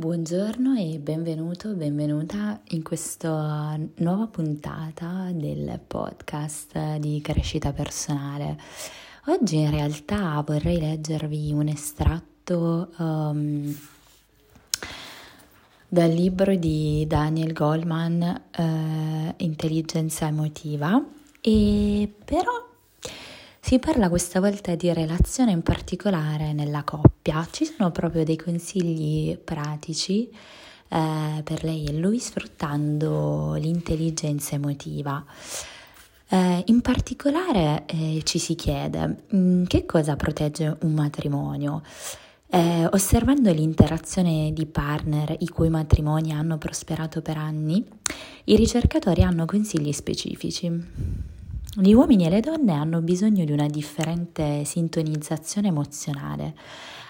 Buongiorno e benvenuto, benvenuta in questa nuova puntata del podcast di crescita personale. Oggi in realtà vorrei leggervi un estratto um, dal libro di Daniel Goldman, uh, Intelligenza emotiva, e però si parla questa volta di relazione in particolare nella coppia. Ci sono proprio dei consigli pratici eh, per lei e lui sfruttando l'intelligenza emotiva. Eh, in particolare eh, ci si chiede mh, mm, che cosa protegge un matrimonio. Eh, osservando l'interazione di partner i cui matrimoni hanno prosperato per anni, i ricercatori hanno consigli specifici. Gli uomini e le donne hanno bisogno di una differente sintonizzazione emozionale.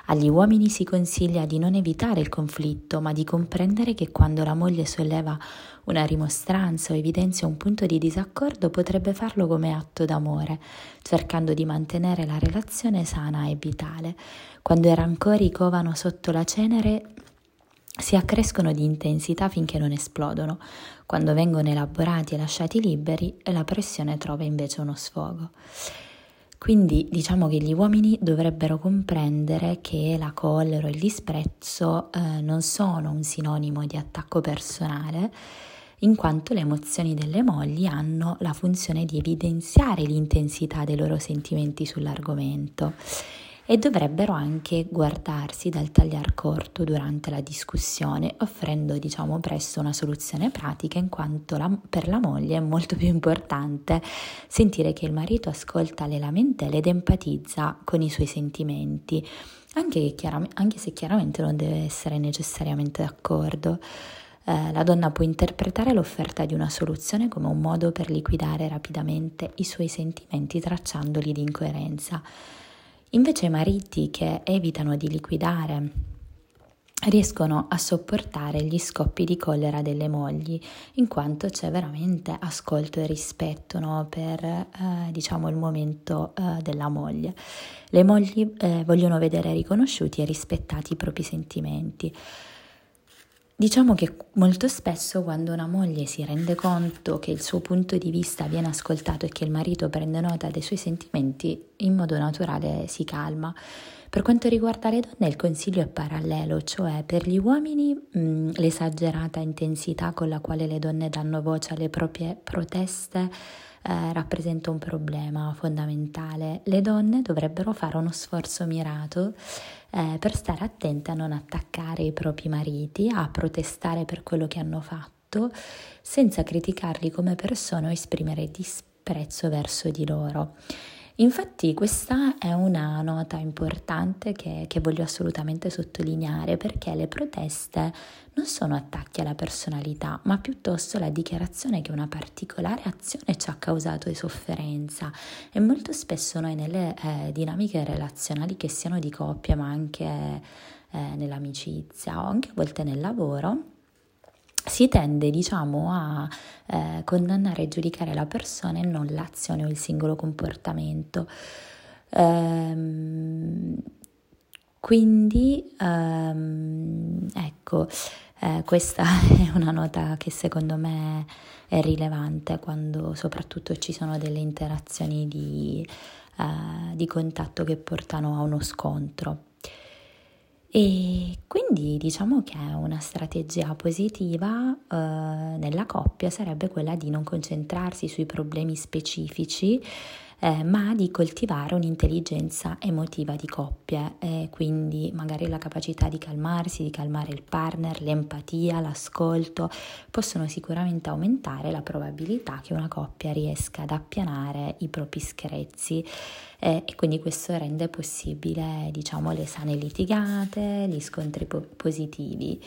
Agli uomini si consiglia di non evitare il conflitto, ma di comprendere che quando la moglie solleva una rimostranza o evidenzia un punto di disaccordo potrebbe farlo come atto d'amore, cercando di mantenere la relazione sana e vitale. Quando i rancori covano sotto la cenere, si accrescono di intensità finché non esplodono. Quando vengono elaborati e lasciati liberi, la pressione trova invece uno sfogo. Quindi diciamo che gli uomini dovrebbero comprendere che la collera e il disprezzo eh, non sono un sinonimo di attacco personale, in quanto le emozioni delle mogli hanno la funzione di evidenziare l'intensità dei loro sentimenti sull'argomento e dovrebbero anche guardarsi dal tagliar corto durante la discussione, offrendo diciamo presto una soluzione pratica in quanto la, per la moglie è molto più importante sentire che il marito ascolta le lamentele ed empatizza con i suoi sentimenti, anche, anche se chiaramente non deve essere necessariamente d'accordo. Eh, la donna può interpretare l'offerta di una soluzione come un modo per liquidare rapidamente i suoi sentimenti tracciandoli di incoerenza. Invece i mariti che evitano di liquidare riescono a sopportare gli scoppi di collera delle mogli, in quanto c'è veramente ascolto e rispetto no, per eh, diciamo, il momento eh, della moglie. Le mogli eh, vogliono vedere riconosciuti e rispettati i propri sentimenti. Diciamo che molto spesso quando una moglie si rende conto che il suo punto di vista viene ascoltato e che il marito prende nota dei suoi sentimenti, in modo naturale si calma. Per quanto riguarda le donne il consiglio è parallelo, cioè per gli uomini mh, l'esagerata intensità con la quale le donne danno voce alle proprie proteste eh, rappresenta un problema fondamentale. Le donne dovrebbero fare uno sforzo mirato eh, per stare attente a non attaccare i propri mariti, a protestare per quello che hanno fatto, senza criticarli come persone o esprimere disprezzo verso di loro. Infatti questa è una nota importante che, che, voglio assolutamente sottolineare perché le proteste non sono attacchi alla personalità, ma piuttosto la dichiarazione che una particolare azione ci ha causato sofferenza. E molto spesso noi nelle eh, dinamiche relazionali che siano di coppia ma anche eh, nell'amicizia o anche a volte nel lavoro, si tende diciamo a eh, condannare e giudicare la persona e non l'azione o il singolo comportamento. Ehm, quindi ehm, ecco, eh, questa è una nota che secondo me è rilevante quando soprattutto ci sono delle interazioni di, eh, di contatto che portano a uno scontro. E quindi diciamo che una strategia positiva eh, nella coppia sarebbe quella di non concentrarsi sui problemi specifici eh, ma di coltivare un'intelligenza emotiva di coppia, eh, quindi magari la capacità di calmarsi, di calmare il partner, l'empatia, l'ascolto, possono sicuramente aumentare la probabilità che una coppia riesca ad appianare i propri screzi eh, e quindi questo rende possibile diciamo le sane litigate, gli scontri po- positivi.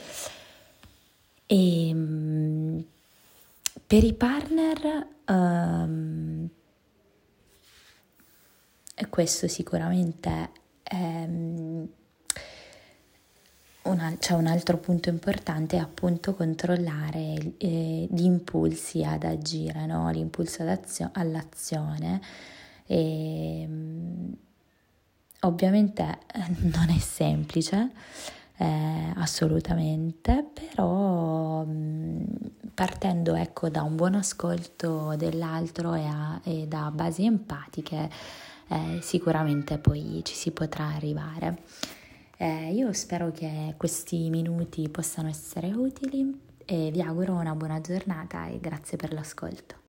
E, um, per i partner um, e questo sicuramente è, um, una, c'è un altro punto importante, è appunto controllare eh, gli impulsi ad agire, no? l'impulso all'azione. E, um, ovviamente non è semplice, eh, assolutamente, però partendo ecco, da un buon ascolto dell'altro e, a, e da basi empatiche, eh, sicuramente poi ci si potrà arrivare. Eh, io spero che questi minuti possano essere utili e vi auguro una buona giornata e grazie per l'ascolto.